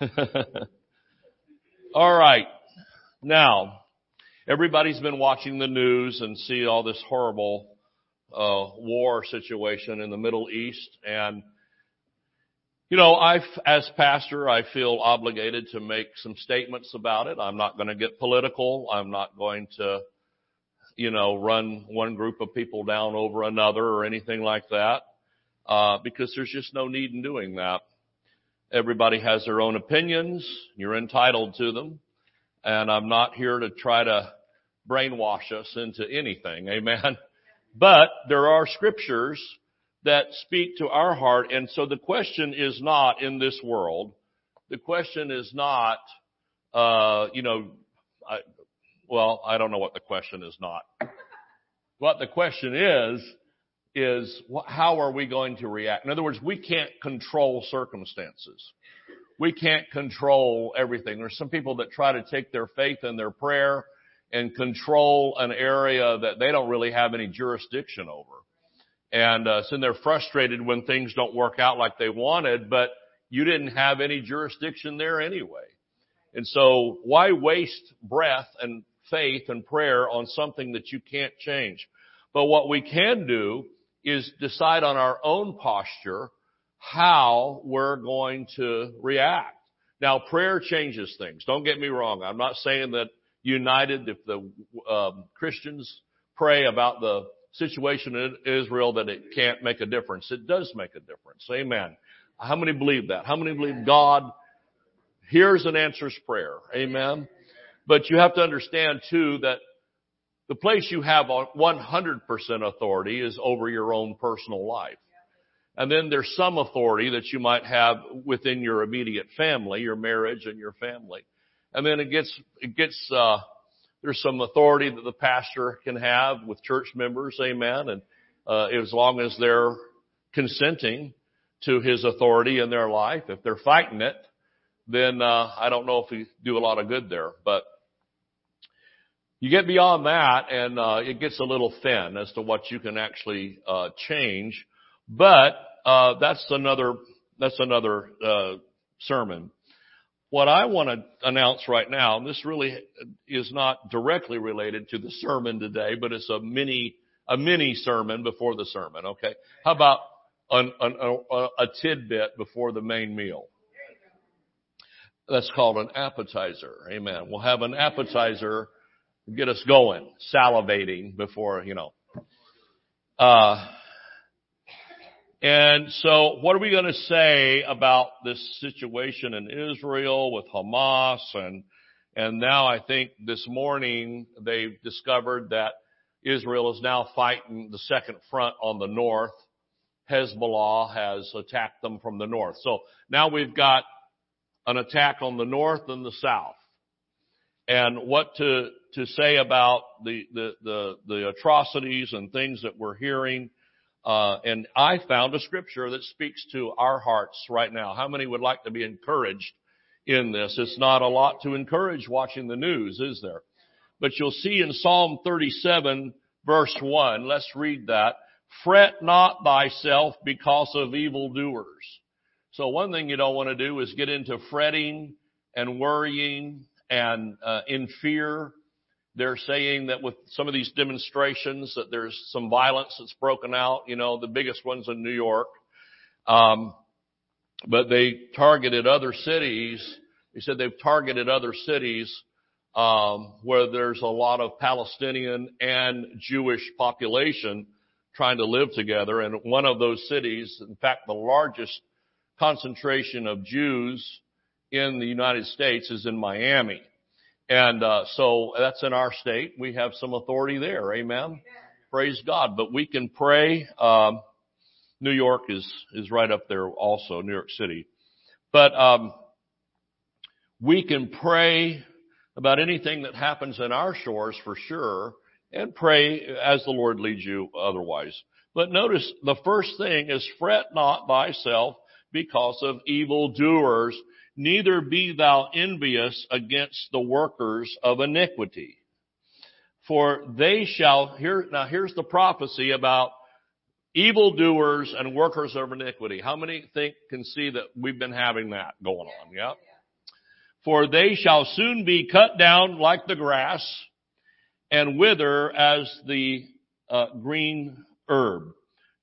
all right. Now, everybody's been watching the news and see all this horrible uh, war situation in the Middle East, and you know, I, as pastor, I feel obligated to make some statements about it. I'm not going to get political. I'm not going to, you know, run one group of people down over another or anything like that, uh, because there's just no need in doing that. Everybody has their own opinions. You're entitled to them. And I'm not here to try to brainwash us into anything. Amen. But there are scriptures that speak to our heart. And so the question is not in this world. The question is not, uh, you know, I, well, I don't know what the question is not. What the question is, is how are we going to react? In other words, we can't control circumstances. We can't control everything. There's some people that try to take their faith and their prayer and control an area that they don't really have any jurisdiction over. And uh, so they're frustrated when things don't work out like they wanted, but you didn't have any jurisdiction there anyway. And so why waste breath and faith and prayer on something that you can't change? But what we can do is decide on our own posture how we're going to react. Now prayer changes things. Don't get me wrong. I'm not saying that united if the um, Christians pray about the situation in Israel that it can't make a difference. It does make a difference. Amen. How many believe that? How many believe God hears and answers prayer? Amen. But you have to understand too that the place you have 100% authority is over your own personal life. And then there's some authority that you might have within your immediate family, your marriage and your family. And then it gets, it gets, uh, there's some authority that the pastor can have with church members, amen, and, uh, as long as they're consenting to his authority in their life. If they're fighting it, then, uh, I don't know if we do a lot of good there, but you get beyond that and uh, it gets a little thin as to what you can actually uh, change. But uh, that's another that's another uh, sermon. What I want to announce right now, and this really is not directly related to the sermon today, but it's a mini a mini sermon before the sermon. Okay, how about an, an, a, a tidbit before the main meal? That's called an appetizer. Amen. We'll have an appetizer get us going, salivating before, you know. Uh, and so what are we going to say about this situation in Israel with Hamas and, and now I think this morning they've discovered that Israel is now fighting the second front on the north. Hezbollah has attacked them from the north. So now we've got an attack on the north and the south. And what to to say about the, the, the, the atrocities and things that we're hearing. Uh, and I found a scripture that speaks to our hearts right now. How many would like to be encouraged in this? It's not a lot to encourage watching the news, is there? But you'll see in Psalm 37 verse 1, let's read that. Fret not thyself because of evildoers. So one thing you don't want to do is get into fretting and worrying and uh, in fear they're saying that with some of these demonstrations that there's some violence that's broken out, you know, the biggest ones in New York. Um, but they targeted other cities. They said they've targeted other cities um, where there's a lot of Palestinian and Jewish population trying to live together. And one of those cities, in fact, the largest concentration of Jews in the United States is in Miami. And uh, so that's in our state. We have some authority there. Amen. Praise God. But we can pray. Um, New York is is right up there also, New York City. But um, we can pray about anything that happens in our shores for sure, and pray as the Lord leads you otherwise. But notice the first thing is fret not thyself because of evil doers neither be thou envious against the workers of iniquity. For they shall, here, now here's the prophecy about evildoers and workers of iniquity. How many think, can see that we've been having that going on? Yeah? for they shall soon be cut down like the grass and wither as the uh, green herb.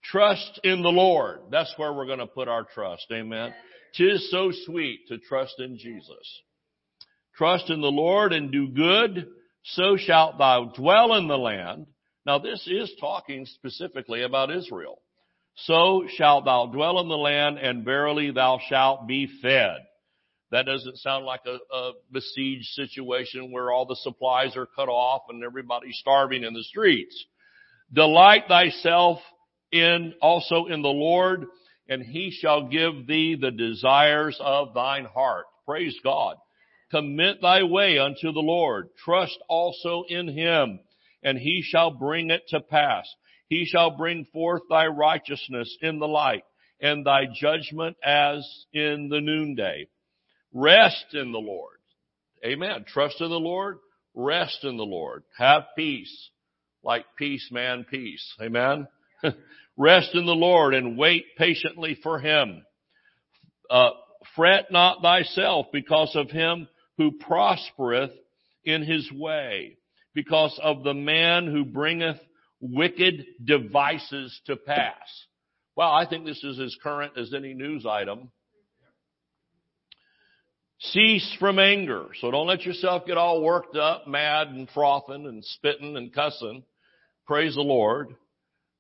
Trust in the Lord. That's where we're going to put our trust. Amen. Tis so sweet to trust in Jesus. Trust in the Lord and do good, so shalt thou dwell in the land. Now this is talking specifically about Israel. So shalt thou dwell in the land and verily thou shalt be fed. That doesn't sound like a, a besieged situation where all the supplies are cut off and everybody's starving in the streets. Delight thyself in, also in the Lord, and he shall give thee the desires of thine heart. Praise God. Commit thy way unto the Lord. Trust also in him, and he shall bring it to pass. He shall bring forth thy righteousness in the light, and thy judgment as in the noonday. Rest in the Lord. Amen. Trust in the Lord. Rest in the Lord. Have peace. Like peace, man, peace. Amen. Rest in the Lord and wait patiently for Him. Uh, fret not thyself because of him who prospereth in his way, because of the man who bringeth wicked devices to pass. Well, I think this is as current as any news item Cease from anger. So don't let yourself get all worked up, mad and frothing and spitting and cussing. Praise the Lord.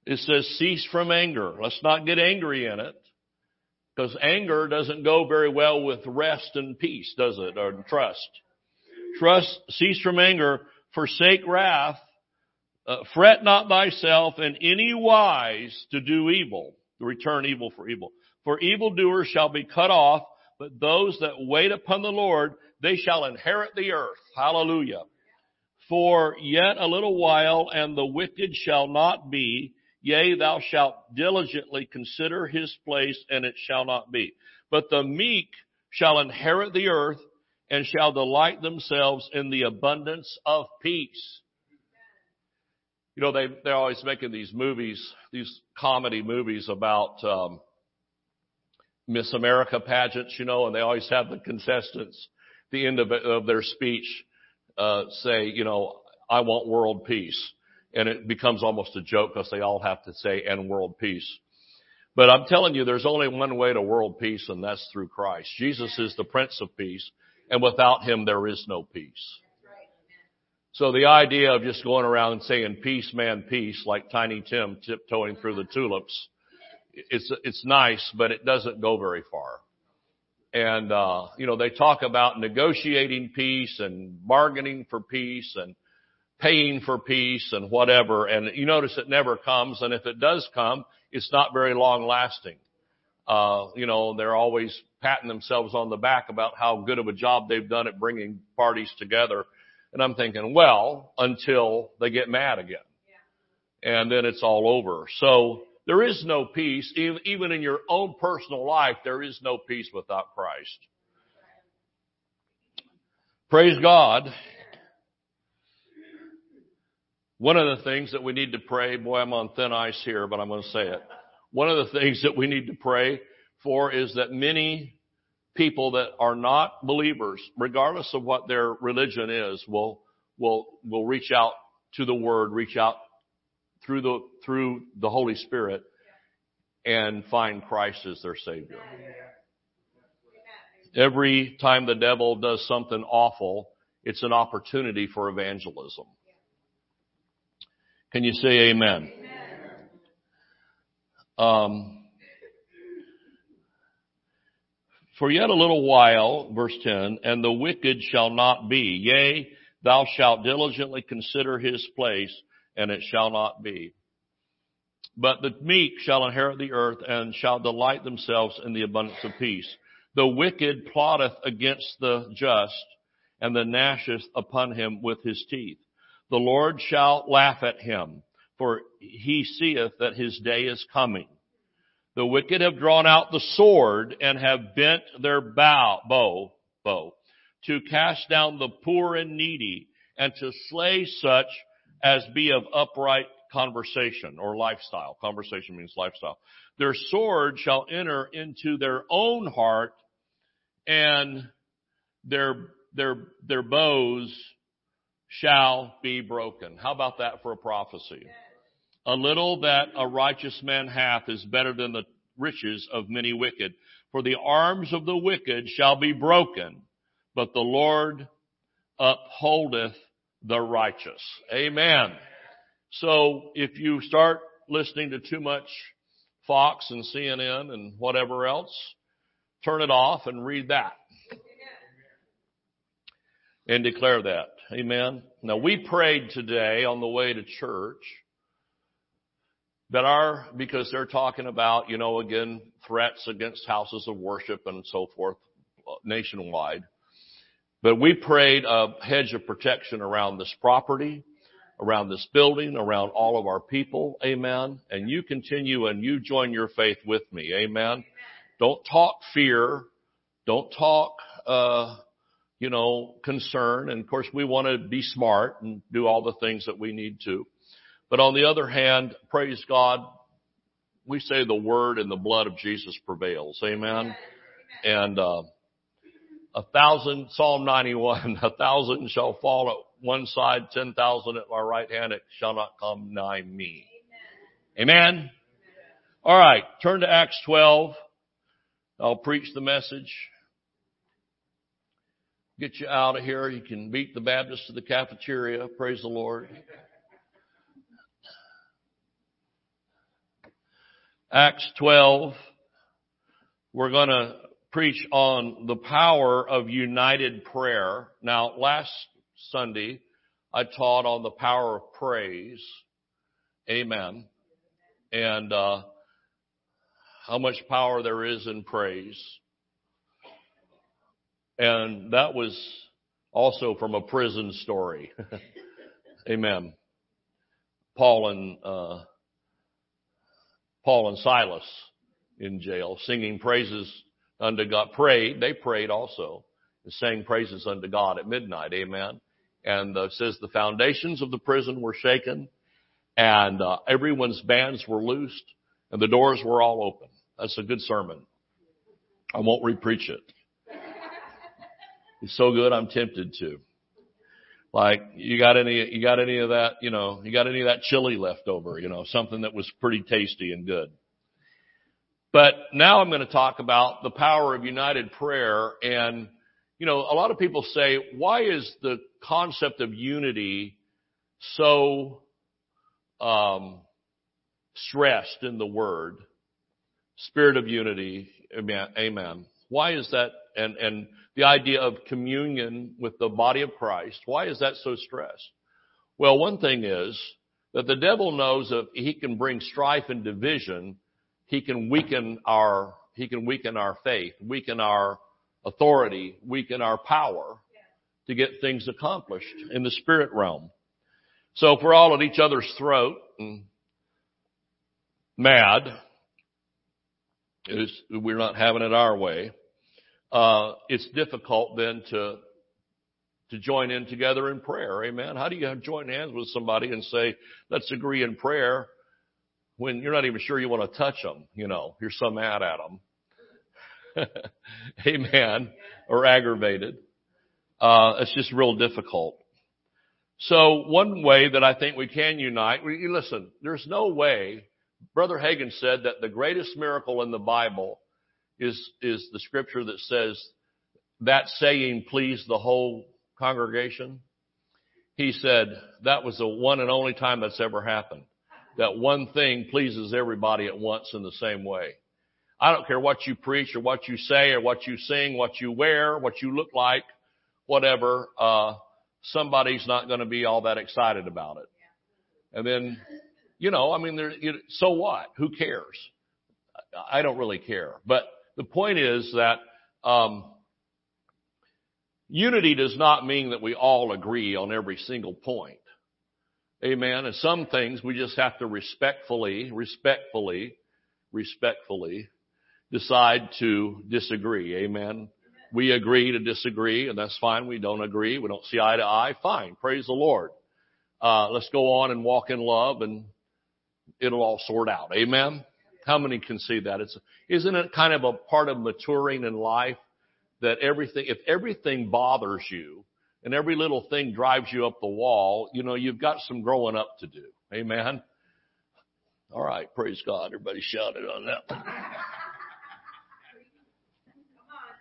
It says cease from anger. Let's not get angry in it. Because anger doesn't go very well with rest and peace, does it? Or trust. Trust, cease from anger, forsake wrath, uh, fret not thyself in any wise to do evil, to return evil for evil. For evildoers shall be cut off, but those that wait upon the Lord, they shall inherit the earth. Hallelujah. For yet a little while and the wicked shall not be. Yea, thou shalt diligently consider his place and it shall not be. But the meek shall inherit the earth and shall delight themselves in the abundance of peace. You know, they, they're always making these movies, these comedy movies about, um, Miss America pageants, you know, and they always have the contestants, the end of, of their speech, uh, say, you know, I want world peace. And it becomes almost a joke because they all have to say, and world peace. But I'm telling you, there's only one way to world peace, and that's through Christ. Jesus is the Prince of Peace, and without Him, there is no peace. So the idea of just going around and saying peace, man, peace, like Tiny Tim tiptoeing through the tulips, it's it's nice, but it doesn't go very far. And uh, you know, they talk about negotiating peace and bargaining for peace and paying for peace and whatever. And you notice it never comes. And if it does come, it's not very long lasting. Uh, you know, they're always patting themselves on the back about how good of a job they've done at bringing parties together. And I'm thinking, well, until they get mad again. Yeah. And then it's all over. So, there is no peace, even in your own personal life, there is no peace without Christ. Praise God. One of the things that we need to pray, boy, I'm on thin ice here, but I'm going to say it. One of the things that we need to pray for is that many people that are not believers, regardless of what their religion is, will, will, will reach out to the Word, reach out through the, through the Holy Spirit and find Christ as their Savior. Every time the devil does something awful, it's an opportunity for evangelism. Can you say amen? Um, for yet a little while, verse 10, and the wicked shall not be. Yea, thou shalt diligently consider his place, and it shall not be. But the meek shall inherit the earth and shall delight themselves in the abundance of peace. The wicked plotteth against the just and the gnasheth upon him with his teeth. The Lord shall laugh at him, for he seeth that his day is coming. The wicked have drawn out the sword and have bent their bow, bow, bow, to cast down the poor and needy and to slay such as be of upright conversation or lifestyle. Conversation means lifestyle. Their sword shall enter into their own heart and their, their, their bows shall be broken. How about that for a prophecy? A little that a righteous man hath is better than the riches of many wicked. For the arms of the wicked shall be broken, but the Lord upholdeth the righteous. Amen. So if you start listening to too much Fox and CNN and whatever else, turn it off and read that. And declare that. Amen. Now we prayed today on the way to church that our, because they're talking about, you know, again, threats against houses of worship and so forth nationwide. But we prayed a hedge of protection around this property, around this building, around all of our people. Amen. And you continue and you join your faith with me. Amen. Don't talk fear. Don't talk, uh, you know, concern. And of course we want to be smart and do all the things that we need to. But on the other hand, praise God, we say the word and the blood of Jesus prevails. Amen. And, uh, a thousand, Psalm 91, a thousand shall fall at one side, ten thousand at my right hand, it shall not come nigh me. Amen. Amen. All right, turn to Acts 12. I'll preach the message. Get you out of here. You can beat the Baptist to the cafeteria. Praise the Lord. Acts 12. We're going to preach on the power of united prayer. Now, last Sunday, I taught on the power of praise. Amen. And, uh, how much power there is in praise. And that was also from a prison story. Amen. Paul and, uh, Paul and Silas in jail singing praises unto God, prayed, they prayed also, and sang praises unto God at midnight. Amen. And uh, says the foundations of the prison were shaken and uh, everyone's bands were loosed and the doors were all open. That's a good sermon. I won't repreach it. It's so good I'm tempted to. Like, you got any, you got any of that, you know, you got any of that chili left over, you know, something that was pretty tasty and good. But now I'm going to talk about the power of united prayer. And, you know, a lot of people say, why is the concept of unity so um, stressed in the word? Spirit of unity, amen. Why is that? And, and the idea of communion with the body of Christ, why is that so stressed? Well, one thing is that the devil knows that he can bring strife and division he can weaken our, he can weaken our faith, weaken our authority, weaken our power to get things accomplished in the spirit realm. So if we're all at each other's throat and mad, we're not having it our way, uh, it's difficult then to to join in together in prayer. Amen. How do you join hands with somebody and say, let's agree in prayer when you're not even sure you want to touch them, you know, you're so mad at them. Amen. Or aggravated. Uh, it's just real difficult. So one way that I think we can unite, we, listen, there's no way, Brother Hagin said that the greatest miracle in the Bible is, is the scripture that says that saying pleased the whole congregation. He said that was the one and only time that's ever happened that one thing pleases everybody at once in the same way. I don't care what you preach or what you say or what you sing, what you wear, what you look like, whatever, uh, somebody's not going to be all that excited about it. And then, you know, I mean, there, you, so what? Who cares? I don't really care. But the point is that, um, unity does not mean that we all agree on every single point. Amen. And some things we just have to respectfully, respectfully, respectfully decide to disagree. Amen. We agree to disagree and that's fine. We don't agree. We don't see eye to eye. Fine. Praise the Lord. Uh, let's go on and walk in love and it'll all sort out. Amen. How many can see that? It's, isn't it kind of a part of maturing in life that everything, if everything bothers you and every little thing drives you up the wall, you know, you've got some growing up to do. Amen. All right. Praise God. Everybody shouted on that.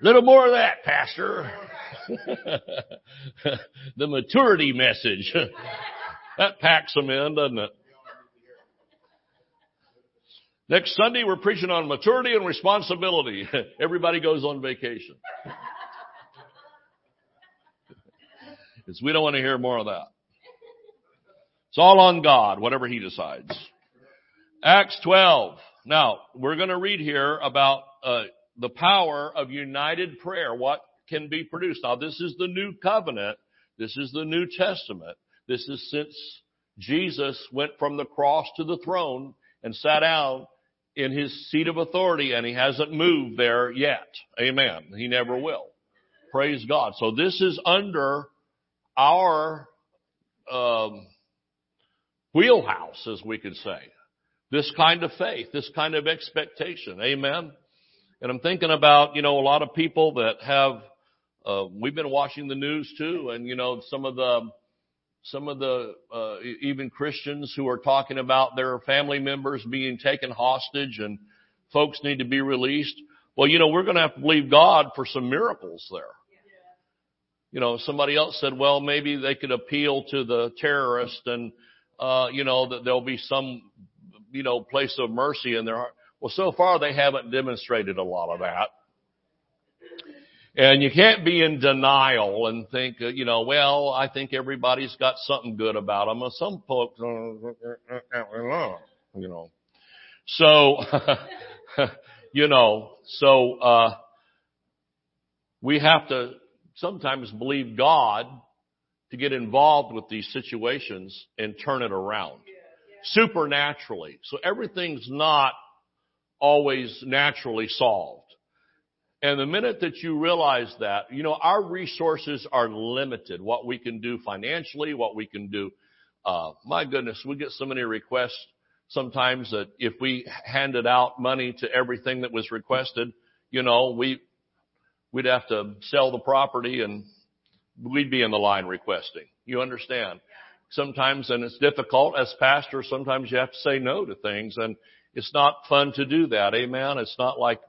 Little more of that, Pastor. the maturity message. that packs them in, doesn't it? Next Sunday, we're preaching on maturity and responsibility. Everybody goes on vacation. We don't want to hear more of that. It's all on God, whatever He decides. Acts 12. Now, we're going to read here about uh, the power of united prayer. What can be produced? Now, this is the new covenant. This is the New Testament. This is since Jesus went from the cross to the throne and sat down in his seat of authority and he hasn't moved there yet. Amen. He never will. Praise God. So this is under our um, wheelhouse, as we could say. This kind of faith, this kind of expectation. Amen. And I'm thinking about, you know, a lot of people that have, uh, we've been watching the news too, and you know, some of the, some of the, uh, even Christians who are talking about their family members being taken hostage and folks need to be released. Well, you know, we're going to have to believe God for some miracles there. You know, somebody else said, well, maybe they could appeal to the terrorist and, uh, you know, that there'll be some, you know, place of mercy in their heart. Well, so far they haven't demonstrated a lot of that. And you can't be in denial and think, uh, you know, well, I think everybody's got something good about them. Some folks, you know. So, you know, so, uh, we have to sometimes believe God to get involved with these situations and turn it around supernaturally. So everything's not always naturally solved. And the minute that you realize that, you know, our resources are limited. What we can do financially, what we can do. Uh, my goodness, we get so many requests sometimes that if we handed out money to everything that was requested, you know, we, we'd have to sell the property and we'd be in the line requesting. You understand? Sometimes, and it's difficult as pastor, sometimes you have to say no to things and it's not fun to do that. Amen. It's not like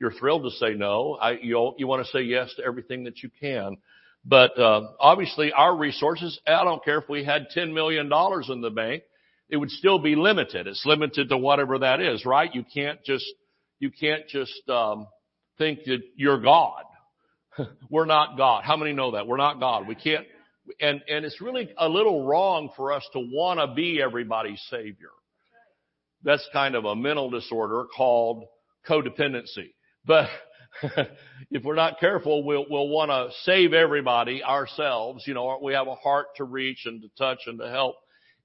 you're thrilled to say no. I, you you want to say yes to everything that you can. But uh, obviously, our resources. I don't care if we had ten million dollars in the bank, it would still be limited. It's limited to whatever that is, right? You can't just you can't just um, think that you're God. We're not God. How many know that? We're not God. We can't. And and it's really a little wrong for us to want to be everybody's savior. That's kind of a mental disorder called codependency. But if we're not careful, we'll, we'll want to save everybody ourselves. You know, we have a heart to reach and to touch and to help.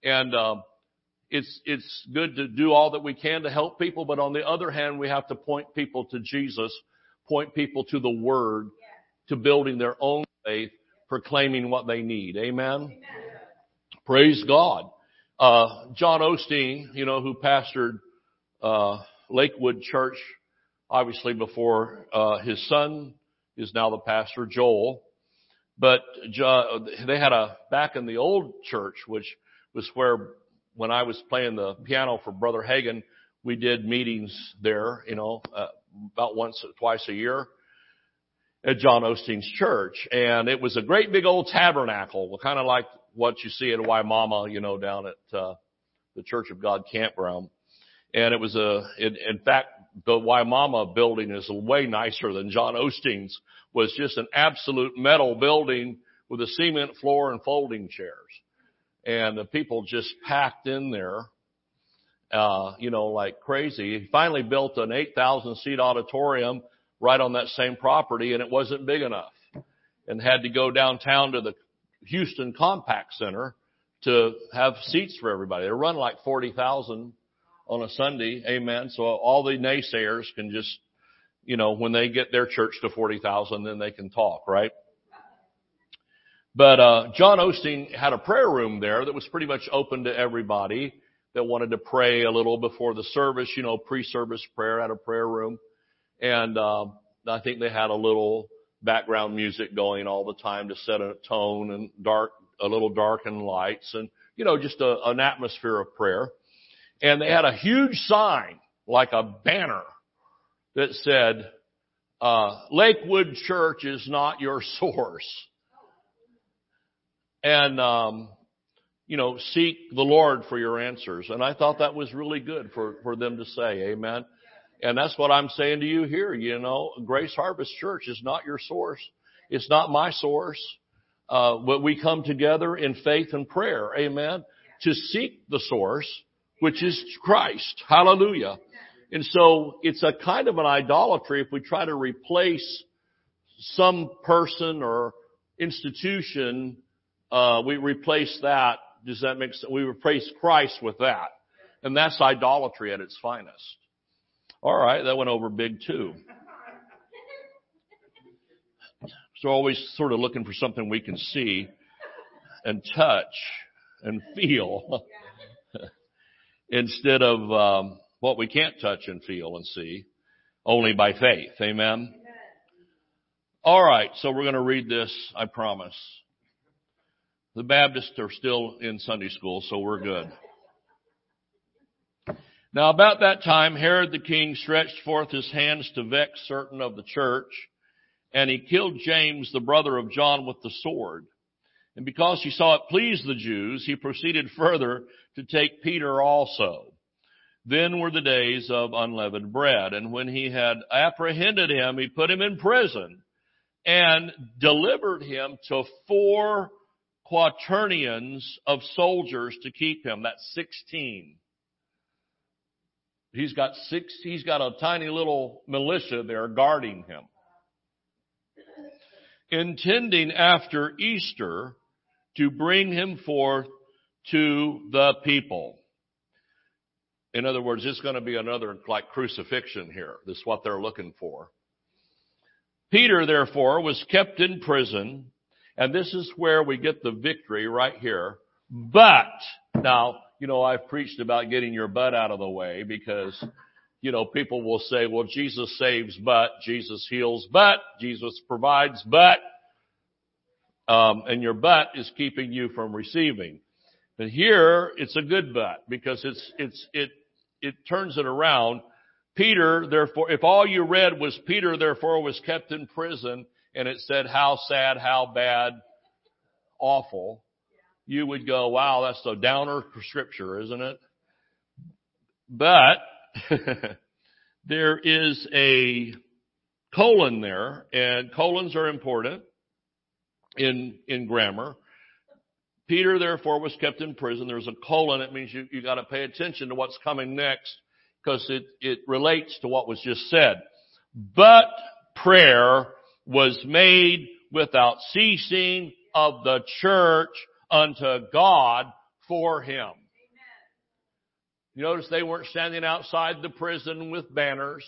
And, um, it's, it's good to do all that we can to help people, but on the other hand, we have to point people to Jesus, point people to the Word, to building their own faith, proclaiming what they need. Amen? Amen. Praise God. Uh, John Osteen, you know, who pastored, uh, Lakewood Church obviously before uh, his son is now the pastor, Joel. But they had a back in the old church, which was where when I was playing the piano for Brother Hagin, we did meetings there, you know, uh, about once or twice a year at John Osteen's church. And it was a great big old tabernacle, kind of like what you see at Wimauma, you know, down at, uh, the Church of God campground. And it was a, it, in fact, the Wimauma building is way nicer than John Osteen's was just an absolute metal building with a cement floor and folding chairs. And the people just packed in there, uh, you know, like crazy. He finally built an 8,000 seat auditorium right on that same property and it wasn't big enough and had to go downtown to the Houston Compaq Center to have seats for everybody. They run like 40,000 on a Sunday. Amen. So all the naysayers can just, you know, when they get their church to 40,000, then they can talk, right? But, uh, John Osteen had a prayer room there that was pretty much open to everybody that wanted to pray a little before the service, you know, pre-service prayer, at a prayer room. And, uh, I think they had a little background music going all the time to set a tone and dark, a little darkened lights and, you know, just a, an atmosphere of prayer. And they had a huge sign, like a banner, that said, uh, Lakewood Church is not your source. And, um, you know, seek the Lord for your answers. And I thought that was really good for, for them to say, amen. And that's what I'm saying to you here, you know, Grace Harvest Church is not your source. It's not my source. Uh, but we come together in faith and prayer, amen, to seek the source, which is Christ. Hallelujah. And so it's a kind of an idolatry if we try to replace some person or institution, uh, we replace that. Does that make sense? We replace Christ with that. And that's idolatry at its finest. All right, that went over big too. So always sort of looking for something we can see and touch and feel instead of um, what we can't touch and feel and see, only by faith. Amen. All right, so we're going to read this, I promise. The Baptists are still in Sunday school, so we're good. Now about that time, Herod the king stretched forth his hands to vex certain of the church, and he killed James, the brother of John, with the sword. And because he saw it pleased the Jews, he proceeded further to take Peter also. Then were the days of unleavened bread. And when he had apprehended him, he put him in prison and delivered him to four quaternions of soldiers to keep him. That's 16. He's got six, he's got a tiny little militia there guarding him. Intending after Easter to bring him forth to the people. In other words, it's going to be another like crucifixion here. This is what they're looking for. Peter, therefore, was kept in prison, and this is where we get the victory right here. But, now, you know, I've preached about getting your butt out of the way because, you know, people will say, well, Jesus saves, but Jesus heals, but Jesus provides, but, um, and your butt is keeping you from receiving. But here, it's a good but because it's, it's, it, it turns it around. Peter, therefore, if all you read was Peter, therefore, was kept in prison and it said how sad, how bad, awful, you would go, wow, that's a downer scripture, isn't it? But there is a colon there and colons are important in, in grammar. Peter therefore was kept in prison. There's a colon. It means you, you got to pay attention to what's coming next because it, it relates to what was just said. But prayer was made without ceasing of the church unto God for him. You notice they weren't standing outside the prison with banners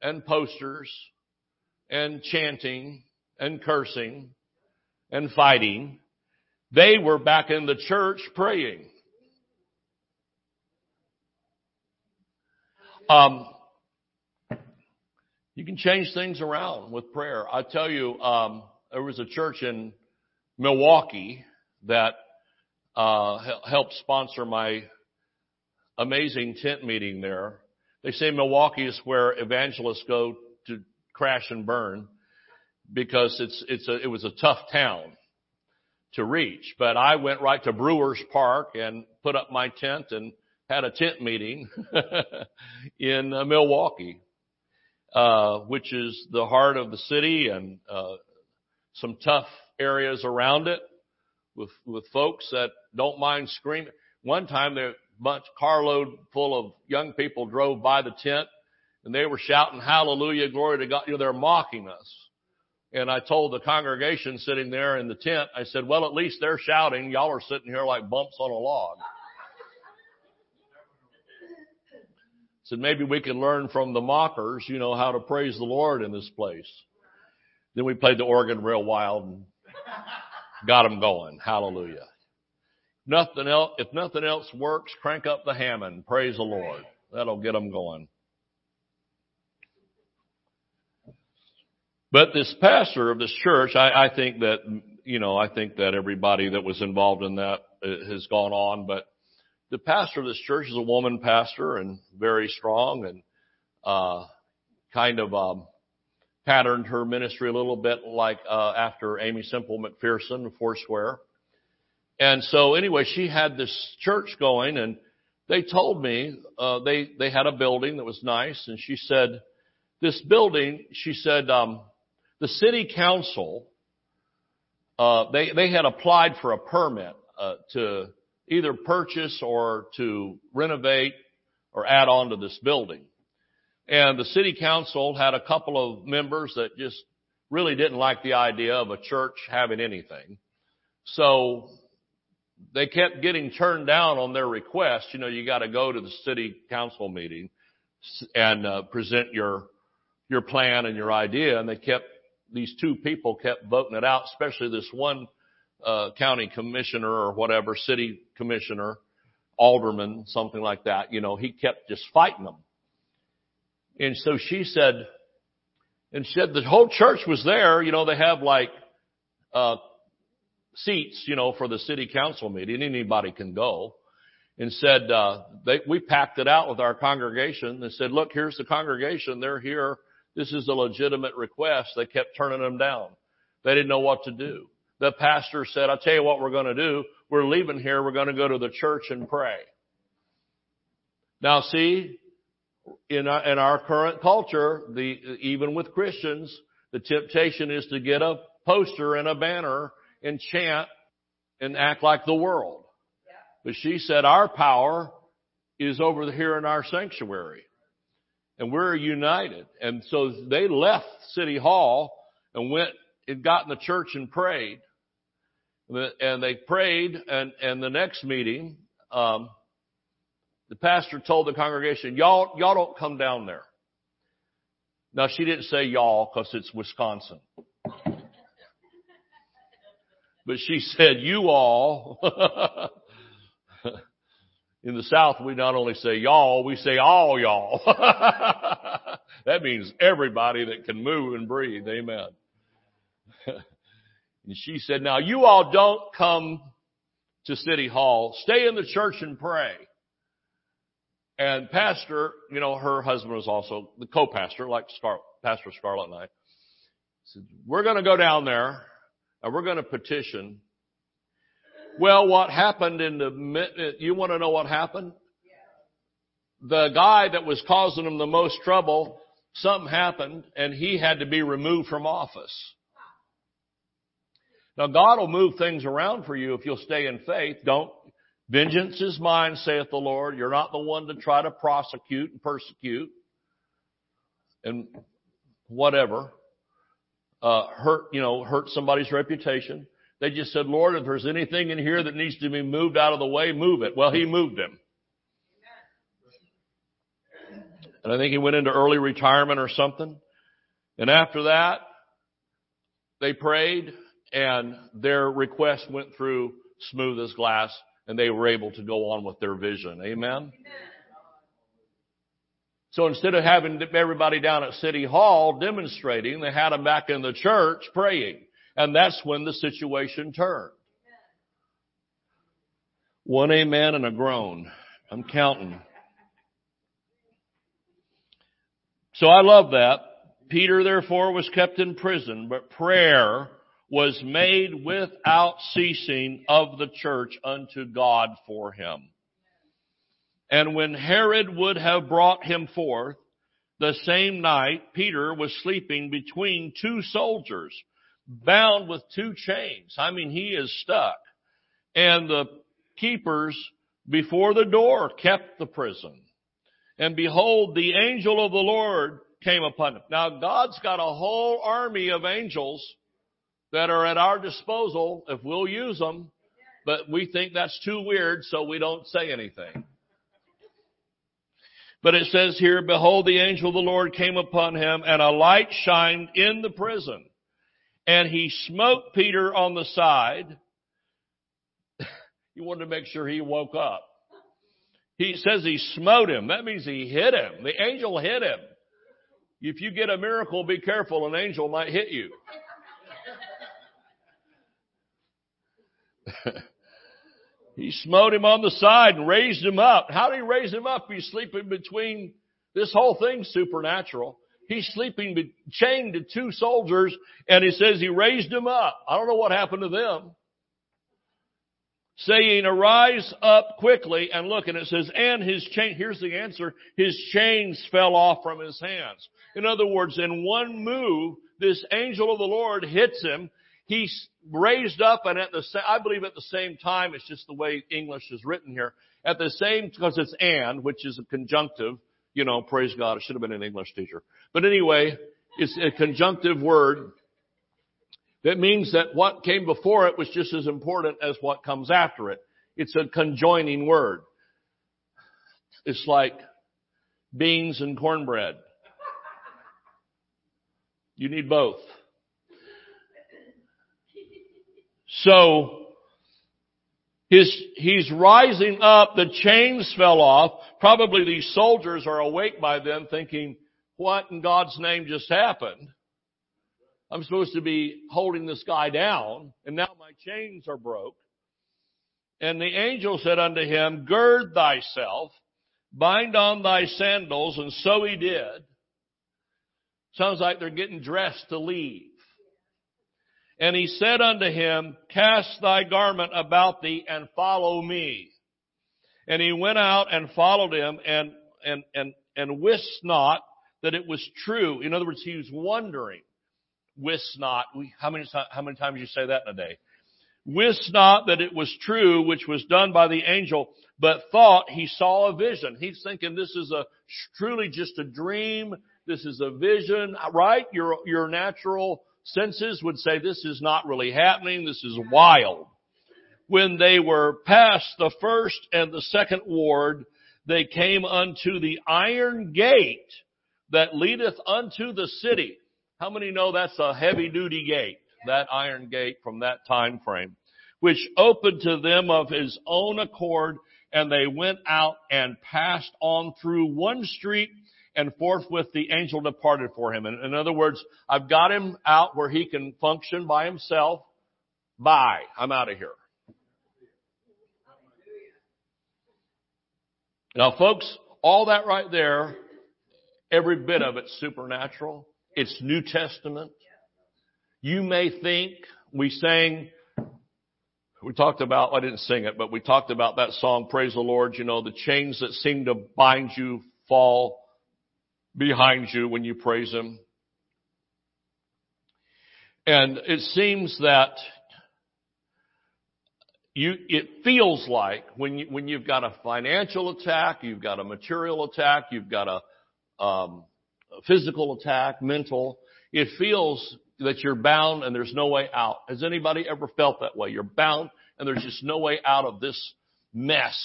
and posters and chanting and cursing and fighting. They were back in the church praying. Um, you can change things around with prayer. I tell you, um, there was a church in Milwaukee that uh, helped sponsor my amazing tent meeting there. They say Milwaukee is where evangelists go to crash and burn because it's it's a, it was a tough town to reach. But I went right to Brewers Park and put up my tent and had a tent meeting in uh, Milwaukee, uh, which is the heart of the city and uh, some tough areas around it with with folks that don't mind screaming. One time, there a bunch carload full of young people drove by the tent, and they were shouting "Hallelujah, glory to God!" You know, they're mocking us. And I told the congregation sitting there in the tent, I said, "Well, at least they're shouting. Y'all are sitting here like bumps on a log." I said maybe we can learn from the mockers, you know, how to praise the Lord in this place. Then we played the organ real wild and got them going. Hallelujah. Nothing else, if nothing else works, crank up the Hammond. Praise the Lord. That'll get them going. But this pastor of this church, I, I think that, you know, I think that everybody that was involved in that uh, has gone on, but the pastor of this church is a woman pastor and very strong and, uh, kind of, um, patterned her ministry a little bit like, uh, after Aimee Semple McPherson Foursquare. And so anyway, she had this church going and they told me, uh, they, they had a building that was nice and she said, this building, she said, um, the city council, uh, they, they had applied for a permit, uh, to either purchase or to renovate or add on to this building. And the city council had a couple of members that just really didn't like the idea of a church having anything. So they kept getting turned down on their request. You know, you got to go to the city council meeting and uh, present your your plan and your idea. And they kept these two people kept voting it out, especially this one uh, county commissioner or whatever, city commissioner, alderman, something like that. You know, he kept just fighting them. And so she said, and said the whole church was there. You know, they have like uh, seats, you know, for the city council meeting. Anybody can go. And said uh, they, we packed it out with our congregation. They said, look, here's the congregation. They're here. This is a legitimate request. They kept turning them down. They didn't know what to do. The pastor said, I'll tell you what we're going to do. We're leaving here. We're going to go to the church and pray. Now see, in our, in our current culture, the, even with Christians, the temptation is to get a poster and a banner and chant and act like the world. But she said our power is over here in our sanctuary. And we're united. And so they left City Hall and went and got in the church and prayed. And they prayed and, and the next meeting, um, the pastor told the congregation, y'all, y'all don't come down there. Now she didn't say y'all because it's Wisconsin. But she said, you all. In the South, we not only say y'all, we say all y'all. that means everybody that can move and breathe. Amen. and she said, now you all don't come to City Hall. Stay in the church and pray. And pastor, you know, her husband was also the co-pastor, like Scar- Pastor Scarlett and I. Said, we're going to go down there and we're going to petition. Well, what happened in the, you want to know what happened? The guy that was causing him the most trouble, something happened and he had to be removed from office. Now God will move things around for you if you'll stay in faith. Don't, vengeance is mine, saith the Lord. You're not the one to try to prosecute and persecute and whatever uh, hurt, you know, hurt somebody's reputation. They just said, Lord, if there's anything in here that needs to be moved out of the way, move it. Well, he moved him. And I think he went into early retirement or something. And after that, they prayed and their request went through smooth as glass and they were able to go on with their vision. Amen. Amen. So instead of having everybody down at City Hall demonstrating, they had them back in the church praying. And that's when the situation turned. One amen and a groan. I'm counting. So I love that. Peter therefore was kept in prison, but prayer was made without ceasing of the church unto God for him. And when Herod would have brought him forth, the same night Peter was sleeping between two soldiers, bound with two chains. I mean, he is stuck. And the keepers before the door kept the prison. And behold, the angel of the Lord came upon him. Now God's got a whole army of angels that are at our disposal if we'll use them, but we think that's too weird, so we don't say anything. But it says here, behold, the angel of the Lord came upon him and a light shined in the prison. And he smote Peter on the side. he wanted to make sure he woke up. He says he smote him. That means he hit him. The angel hit him. if you get a miracle, be careful, an angel might hit you. he smote him on the side and raised him up. How did he raise him up? He's sleeping between, this whole thing's supernatural. He's sleeping chained to two soldiers and he says he raised him up. I don't know what happened to them. Saying, arise up quickly and look. And it says, and his chain, here's the answer, his chains fell off from his hands. In other words, in one move, this angel of the Lord hits him he's raised up and at the same, I believe at the same time, it's just the way English is written here. At the same, because it's and, which is a conjunctive, you know, praise God, it should have been an English teacher. But anyway, it's a conjunctive word that means that what came before it was just as important as what comes after it. It's a conjoining word. It's like beans and cornbread. You need both. So, his, he's rising up, the chains fell off. Probably these soldiers are awake by then thinking, what in God's name just happened? I'm supposed to be holding this guy down, and now my chains are broke. And the angel said unto him, Gird thyself, bind on thy sandals, and so he did. Sounds like they're getting dressed to leave. And he said unto him, Cast thy garment about thee and follow me. And he went out and followed him and, and, and, and wist not that it was true. In other words, he was wondering. Wist not. How many, how many times you say that in a day? Wist not that it was true, which was done by the angel, but thought he saw a vision. He's thinking this is a truly just a dream. This is a vision, right? Your, your natural senses would say this is not really happening. This is wild. When they were past the first and the second ward, they came unto the iron gate that leadeth unto the city. How many know that's a heavy duty gate? That iron gate from that time frame, which opened to them of his own accord and they went out and passed on through one street and forthwith the angel departed for him. In, in other words, I've got him out where he can function by himself. Bye. I'm out of here. Now folks, all that right there, every bit of it's supernatural. It's New Testament. You may think we sang, we talked about, I didn't sing it, but we talked about that song, Praise the Lord, you know, the chains that seem to bind you fall behind you when you praise Him. And it seems that you, it feels like when you, when you've got a financial attack, you've got a material attack, you've got a, um, a physical attack, mental, it feels that you're bound and there's no way out. Has anybody ever felt that way? You're bound and there's just no way out of this mess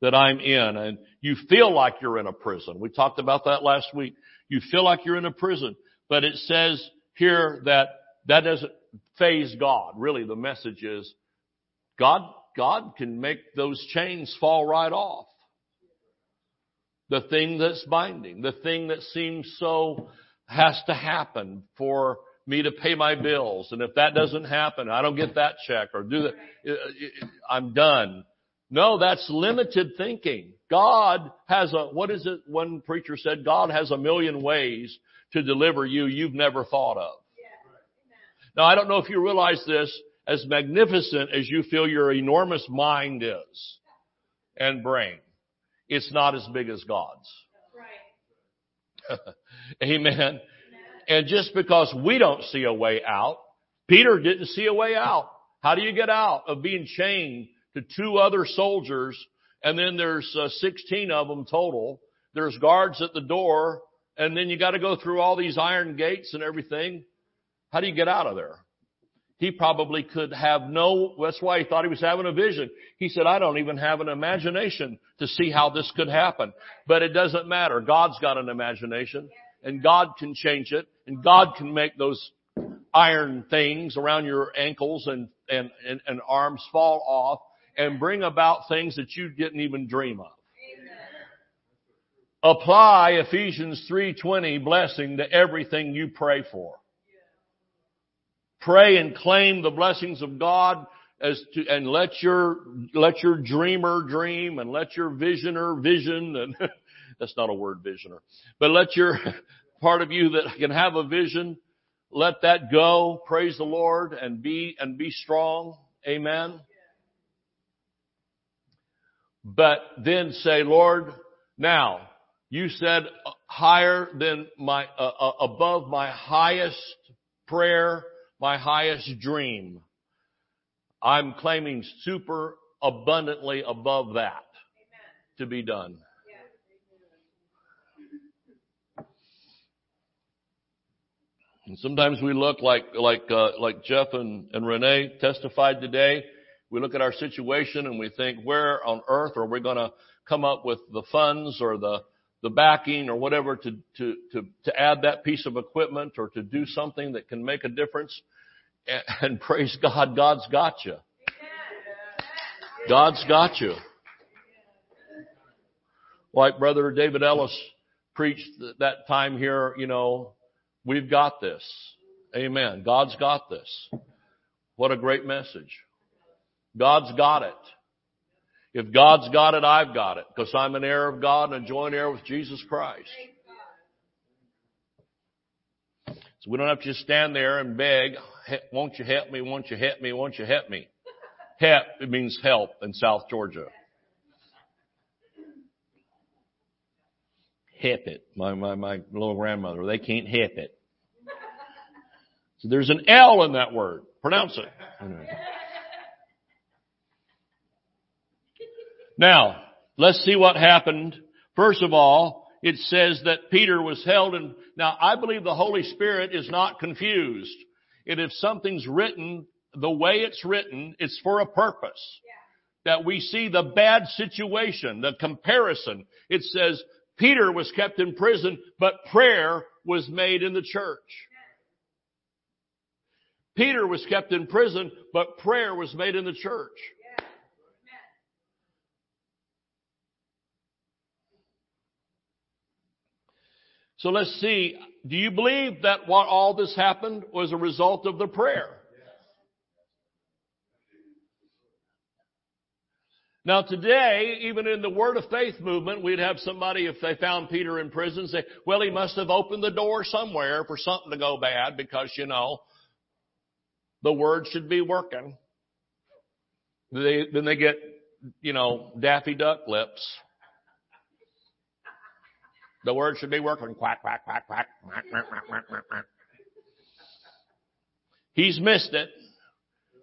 that I'm in and you feel like you're in a prison. We talked about that last week. You feel like you're in a prison, but it says here that that doesn't faze God. Really the message is God, God can make those chains fall right off. The thing that's binding, the thing that seems so has to happen for me to pay my bills. And if that doesn't happen, I don't get that check or do that. I'm done. No, that's limited thinking. God has a, what is it one preacher said? God has a million ways to deliver you you've never thought of. Now I don't know if you realize this, as magnificent as you feel your enormous mind is and brain, it's not as big as God's. Amen. And just because we don't see a way out, Peter didn't see a way out. How do you get out of being chained to two other soldiers, and then there's uh, 16 of them total. There's guards at the door, and then you got to go through all these iron gates and everything. How do you get out of there? He probably could have no, that's why he thought he was having a vision. He said, I don't even have an imagination to see how this could happen. But it doesn't matter. God's got an imagination and God can change it and God can make those iron things around your ankles and, and, and, and arms fall off and bring about things that you didn't even dream of. apply Ephesians 3:20 blessing to everything you pray for. Pray and claim the blessings of God as to, and let your, let your dreamer dream and let your visioner vision and that's not a word visioner, but let your part of you that can have a vision, let that go. Praise the Lord and be, and be strong. Amen. But then say, Lord, now you said higher than my, uh, uh, above my highest prayer, my highest dream. I'm claiming super abundantly above that Amen. to be done. And sometimes we look like like uh, like Jeff and, and Renee testified today. We look at our situation and we think, where on earth are we going to come up with the funds or the the backing or whatever to to to to add that piece of equipment or to do something that can make a difference? And, and praise God, God's got you. God's got you. Like Brother David Ellis preached that time here, you know, we've got this. Amen. God's got this. What a great message. God's got it. If God's got it, I've got it because I'm an heir of God and a joint heir with Jesus Christ. So we don't have to just stand there and beg, won't you help me, won't you help me, won't you help me. Help, it means help in South Georgia. Hip it. My, my, my little grandmother, they can't hip it. So there's an L in that word. Pronounce it. Now, let's see what happened. First of all, it says that Peter was held and now I believe the Holy Spirit is not confused. And if something's written the way it's written, it's for a purpose. Yeah. That we see the bad situation, the comparison. It says Peter was kept in prison, but prayer was made in the church. Peter was kept in prison, but prayer was made in the church. So let's see. Do you believe that what all this happened was a result of the prayer? Now today, even in the Word of Faith movement, we'd have somebody, if they found Peter in prison, say, well, he must have opened the door somewhere for something to go bad because, you know, the Word should be working. They, then they get, you know, Daffy Duck lips. The Word should be working. Quack, quack, quack, quack. quack, quack, quack, quack, quack. He's missed it.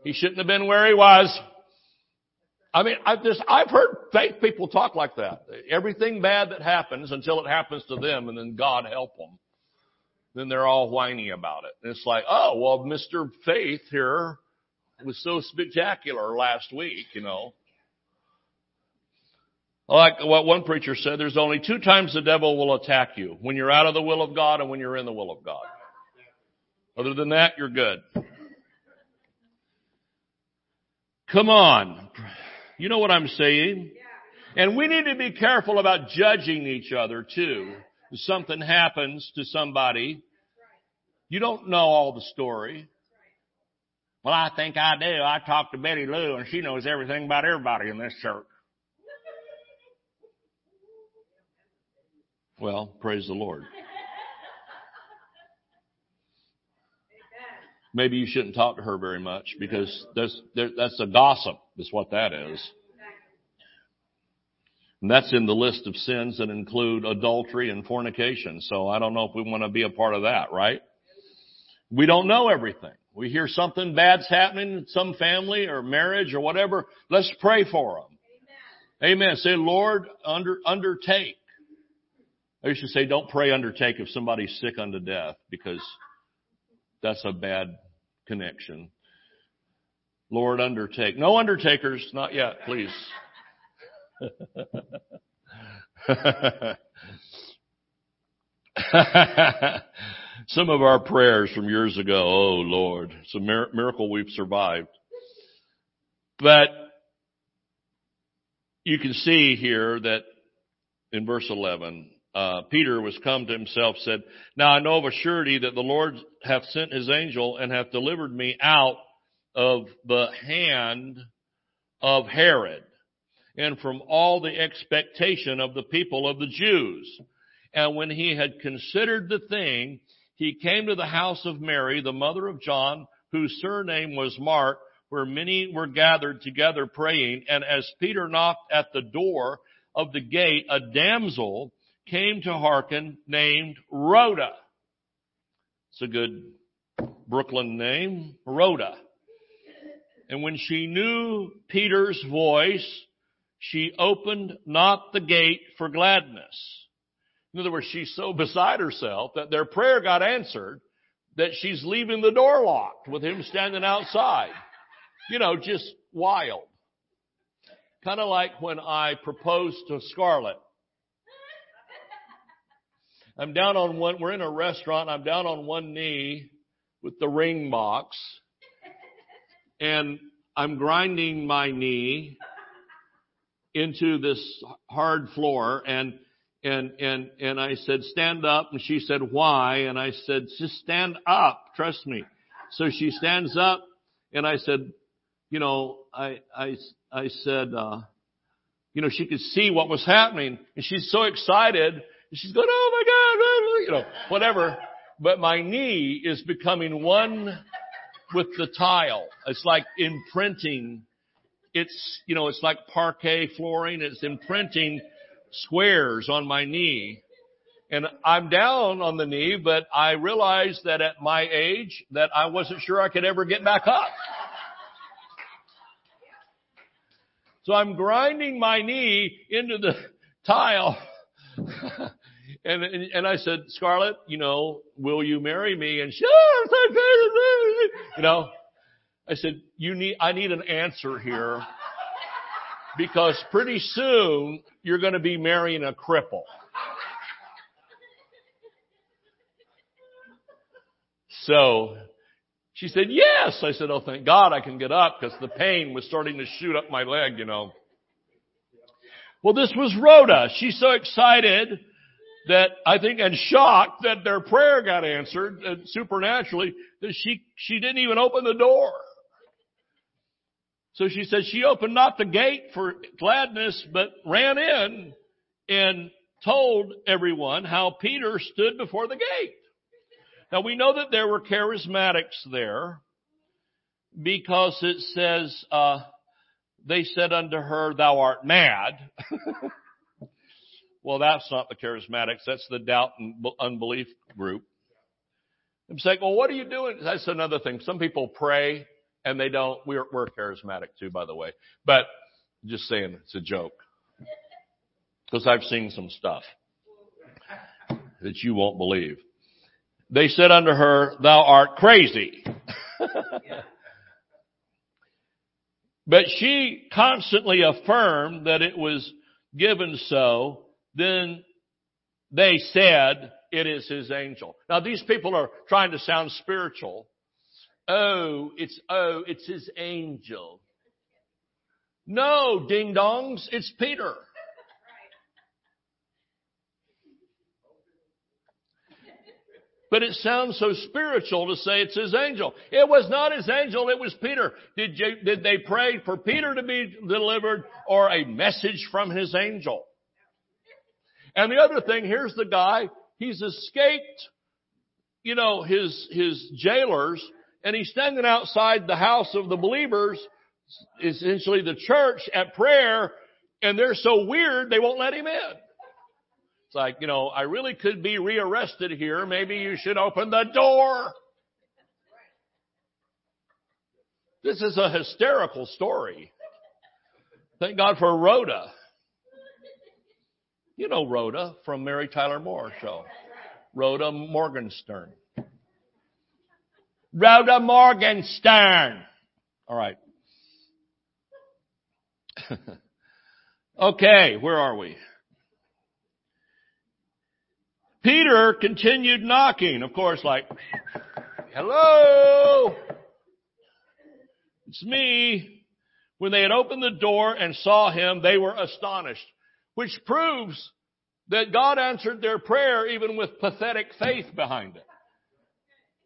He shouldn't have been where he was. I mean, I've just, I've heard faith people talk like that. Everything bad that happens until it happens to them and then God help them. Then they're all whiny about it. And it's like, oh, well, Mr. Faith here was so spectacular last week, you know. Like what one preacher said, there's only two times the devil will attack you. When you're out of the will of God and when you're in the will of God. Other than that, you're good. Come on. You know what I'm saying? And we need to be careful about judging each other too. If something happens to somebody, you don't know all the story. Well, I think I do. I talked to Betty Lou and she knows everything about everybody in this church. Well, praise the Lord. maybe you shouldn't talk to her very much because that's, that's a gossip is what that is. And that's in the list of sins that include adultery and fornication. So I don't know if we want to be a part of that, right? We don't know everything. We hear something bad's happening in some family or marriage or whatever. Let's pray for them. Amen. Amen. Say, Lord, under, undertake. I used to say, don't pray undertake if somebody's sick unto death because that's a bad connection. Lord, undertake. No undertakers, not yet, please. Some of our prayers from years ago, oh Lord, it's a miracle we've survived. But you can see here that in verse 11, uh, Peter was come to himself, said, Now I know of a surety that the Lord hath sent his angel and hath delivered me out of the hand of Herod and from all the expectation of the people of the Jews. And when he had considered the thing, he came to the house of Mary, the mother of John, whose surname was Mark, where many were gathered together praying. And as Peter knocked at the door of the gate, a damsel came to hearken named Rhoda. It's a good Brooklyn name, Rhoda. And when she knew Peter's voice, she opened not the gate for gladness. In other words, she's so beside herself that their prayer got answered that she's leaving the door locked with him standing outside. You know, just wild. Kind of like when I proposed to Scarlett. I'm down on one, we're in a restaurant, I'm down on one knee with the ring box and I'm grinding my knee into this hard floor and and and and I said stand up and she said why? And I said just stand up trust me. So she stands up and I said you know I I I said uh you know she could see what was happening and she's so excited she's going oh my god you know whatever but my knee is becoming one with the tile it's like imprinting it's, you know, it's like parquet flooring. It's imprinting squares on my knee. And I'm down on the knee, but I realized that at my age that I wasn't sure I could ever get back up. So I'm grinding my knee into the tile. and, and, and I said, Scarlett, you know, will you marry me? And she, oh, you know, I said, you need, I need an answer here because pretty soon you're going to be marrying a cripple. So she said, yes. I said, oh, thank God I can get up because the pain was starting to shoot up my leg, you know. Well, this was Rhoda. She's so excited that I think and shocked that their prayer got answered uh, supernaturally that she, she didn't even open the door. So she said she opened not the gate for gladness, but ran in and told everyone how Peter stood before the gate. Now we know that there were charismatics there because it says, uh, they said unto her, thou art mad. well, that's not the charismatics. That's the doubt and unbelief group. I'm saying, well, what are you doing? That's another thing. Some people pray and they don't. We're, we're charismatic too, by the way. But just saying, it's a joke. Because I've seen some stuff that you won't believe. They said unto her, thou art crazy. but she constantly affirmed that it was given so. Then they said, it is his angel. Now these people are trying to sound spiritual Oh, it's, oh, it's his angel. No, ding dongs, it's Peter. But it sounds so spiritual to say it's his angel. It was not his angel, it was Peter. Did, you, did they pray for Peter to be delivered or a message from his angel? And the other thing, here's the guy, he's escaped, you know, his, his jailers and he's standing outside the house of the believers, essentially the church at prayer, and they're so weird they won't let him in. It's like, you know, I really could be rearrested here. Maybe you should open the door. This is a hysterical story. Thank God for Rhoda. You know Rhoda from Mary Tyler Moore show. Rhoda Morgenstern. Rhoda Morgenstern. All right. okay, where are we? Peter continued knocking, of course, like, hello, it's me. When they had opened the door and saw him, they were astonished, which proves that God answered their prayer even with pathetic faith behind it.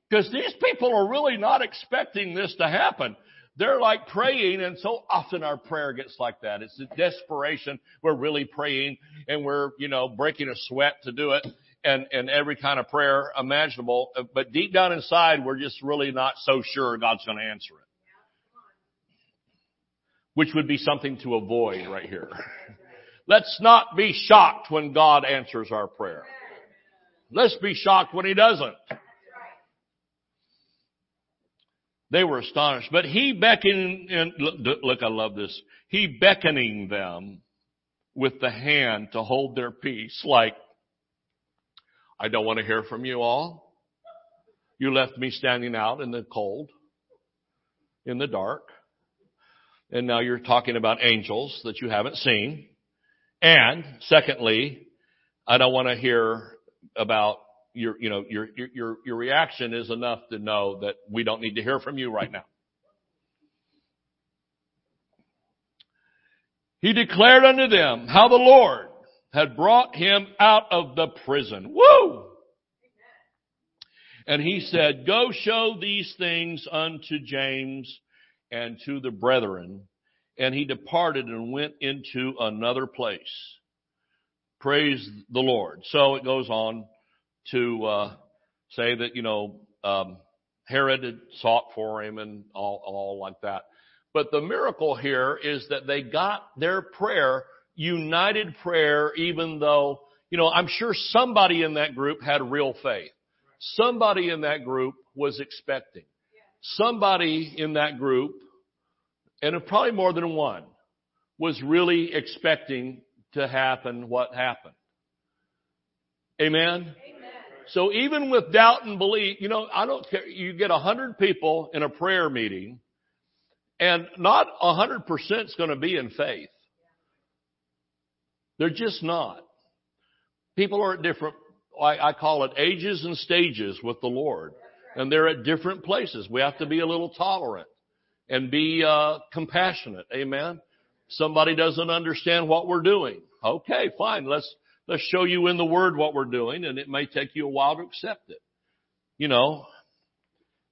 Because these people are really not expecting this to happen. They're like praying, and so often our prayer gets like that. It's a desperation. We're really praying, and we're, you know, breaking a sweat to do it, and, and every kind of prayer imaginable. But deep down inside, we're just really not so sure God's going to answer it. Which would be something to avoid right here. Let's not be shocked when God answers our prayer. Let's be shocked when He doesn't. They were astonished. But he beckoning, and look, I love this. He beckoning them with the hand to hold their peace, like, I don't want to hear from you all. You left me standing out in the cold, in the dark. And now you're talking about angels that you haven't seen. And secondly, I don't want to hear about your, you know, your, your, your reaction is enough to know that we don't need to hear from you right now. He declared unto them how the Lord had brought him out of the prison. Woo! And he said, Go show these things unto James and to the brethren. And he departed and went into another place. Praise the Lord. So it goes on to uh, say that you know um, Herod had sought for him and all, all like that. But the miracle here is that they got their prayer, united prayer, even though, you know, I'm sure somebody in that group had real faith. Somebody in that group was expecting. Somebody in that group, and probably more than one, was really expecting to happen what happened. Amen? So even with doubt and belief, you know, I don't care. You get a hundred people in a prayer meeting and not a hundred percent is going to be in faith. They're just not. People are at different, I, I call it ages and stages with the Lord. And they're at different places. We have to be a little tolerant and be uh, compassionate. Amen. Somebody doesn't understand what we're doing. Okay, fine. Let's let's show you in the Word what we're doing, and it may take you a while to accept it. You know,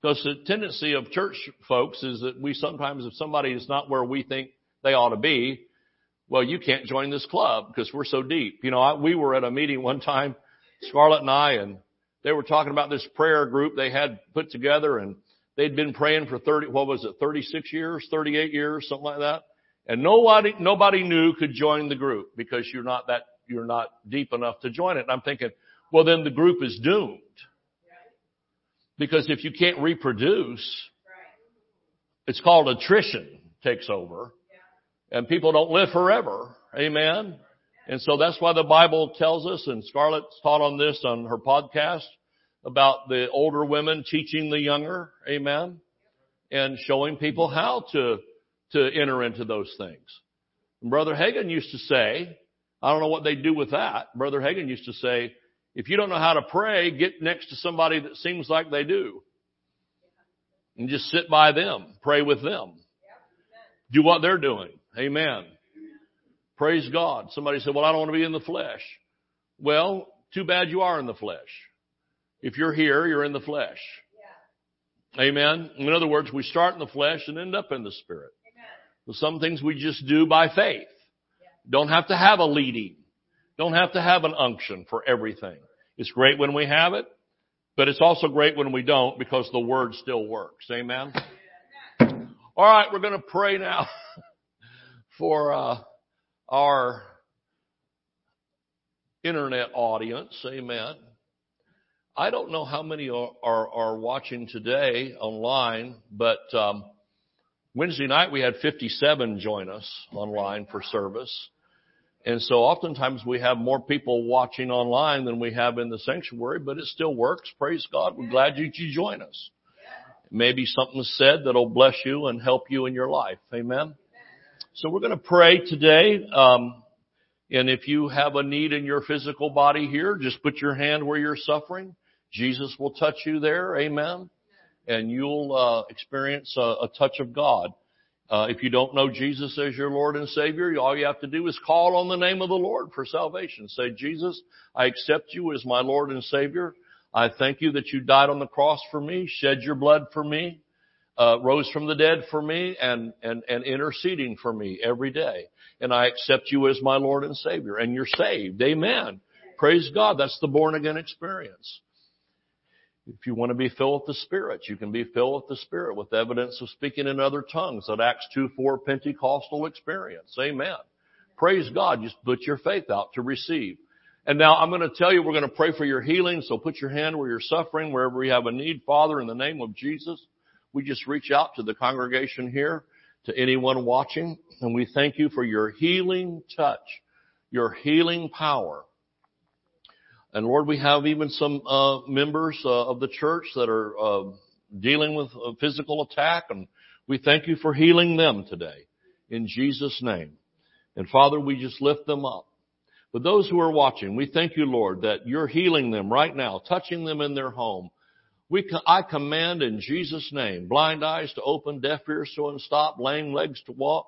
because the tendency of church folks is that we sometimes, if somebody is not where we think they ought to be, well, you can't join this club because we're so deep. You know, I, we were at a meeting one time, Scarlett and I, and they were talking about this prayer group they had put together and they'd been praying for 30, what was it, 36 years, 38 years, something like that. And nobody, nobody knew could join the group because you're not that you're not deep enough to join it. And I'm thinking, well, then the group is doomed. Because if you can't reproduce, it's called attrition takes over. And people don't live forever. Amen. And so that's why the Bible tells us, and Scarlett's taught on this on her podcast, about the older women teaching the younger. Amen. And showing people how to, to enter into those things. And Brother Hagin used to say, I don't know what they do with that. Brother Hagin used to say, if you don't know how to pray, get next to somebody that seems like they do. And just sit by them. Pray with them. Do what they're doing. Amen. Praise God. Somebody said, well, I don't want to be in the flesh. Well, too bad you are in the flesh. If you're here, you're in the flesh. Amen. In other words, we start in the flesh and end up in the spirit. Amen. some things we just do by faith. Don't have to have a leading. Don't have to have an unction for everything. It's great when we have it, but it's also great when we don't because the word still works. Amen. All right, we're going to pray now for uh, our internet audience. Amen. I don't know how many are, are, are watching today online, but um, Wednesday night we had 57 join us online for service. And so oftentimes we have more people watching online than we have in the sanctuary, but it still works. Praise God. We're glad you, you join us. Maybe something said that'll bless you and help you in your life. Amen. So we're going to pray today. Um, and if you have a need in your physical body here, just put your hand where you're suffering. Jesus will touch you there. Amen. And you'll uh, experience a, a touch of God. Uh, if you don't know Jesus as your Lord and Savior, all you have to do is call on the name of the Lord for salvation. Say, Jesus, I accept you as my Lord and Savior. I thank you that you died on the cross for me, shed your blood for me, uh, rose from the dead for me, and, and, and interceding for me every day. And I accept you as my Lord and Savior. And you're saved. Amen. Praise God. That's the born again experience. If you want to be filled with the Spirit, you can be filled with the Spirit with evidence of speaking in other tongues. That Acts 2 4 Pentecostal experience. Amen. Praise God. Just put your faith out to receive. And now I'm going to tell you we're going to pray for your healing. So put your hand where you're suffering, wherever you have a need. Father, in the name of Jesus, we just reach out to the congregation here, to anyone watching, and we thank you for your healing touch, your healing power. And Lord, we have even some uh, members uh, of the church that are uh, dealing with a physical attack, and we thank you for healing them today in Jesus' name. And Father, we just lift them up. But those who are watching, we thank you, Lord, that you're healing them right now, touching them in their home. We, I command in Jesus' name, blind eyes to open, deaf ears to unstop, lame legs to walk,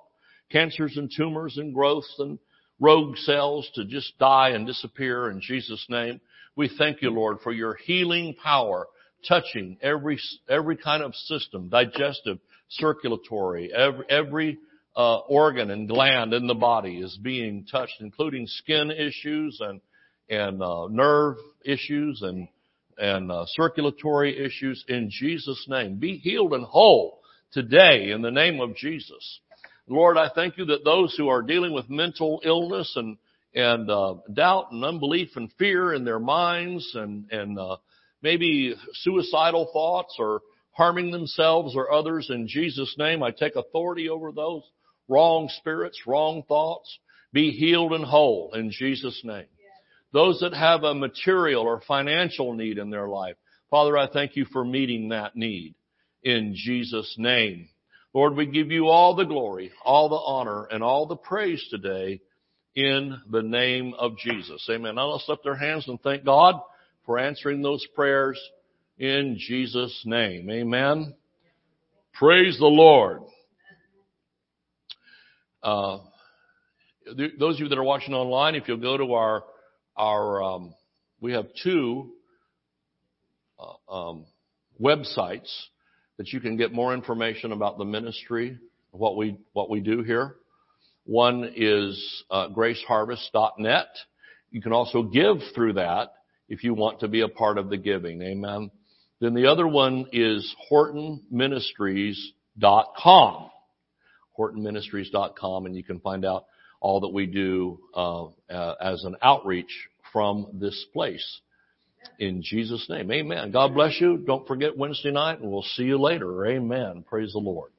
cancers and tumors and growths and rogue cells to just die and disappear in Jesus' name. We thank you, Lord, for your healing power touching every, every kind of system, digestive, circulatory, every, every uh, organ and gland in the body is being touched, including skin issues and, and uh, nerve issues and, and uh, circulatory issues in Jesus' name. Be healed and whole today in the name of Jesus. Lord, I thank you that those who are dealing with mental illness and and uh, doubt and unbelief and fear in their minds and and uh, maybe suicidal thoughts or harming themselves or others in Jesus name I take authority over those wrong spirits wrong thoughts. Be healed and whole in Jesus name. Those that have a material or financial need in their life Father I thank you for meeting that need in Jesus name Lord, we give you all the glory, all the honor, and all the praise today in the name of Jesus. Amen. Now let's lift our hands and thank God for answering those prayers in Jesus' name. Amen. Praise the Lord. Uh, those of you that are watching online, if you'll go to our our um, we have two uh, um, websites that you can get more information about the ministry, what we, what we do here. One is uh, graceharvest.net. You can also give through that if you want to be a part of the giving. Amen. Then the other one is hortonministries.com. hortonministries.com and you can find out all that we do uh, uh, as an outreach from this place. In Jesus' name. Amen. God bless you. Don't forget Wednesday night and we'll see you later. Amen. Praise the Lord.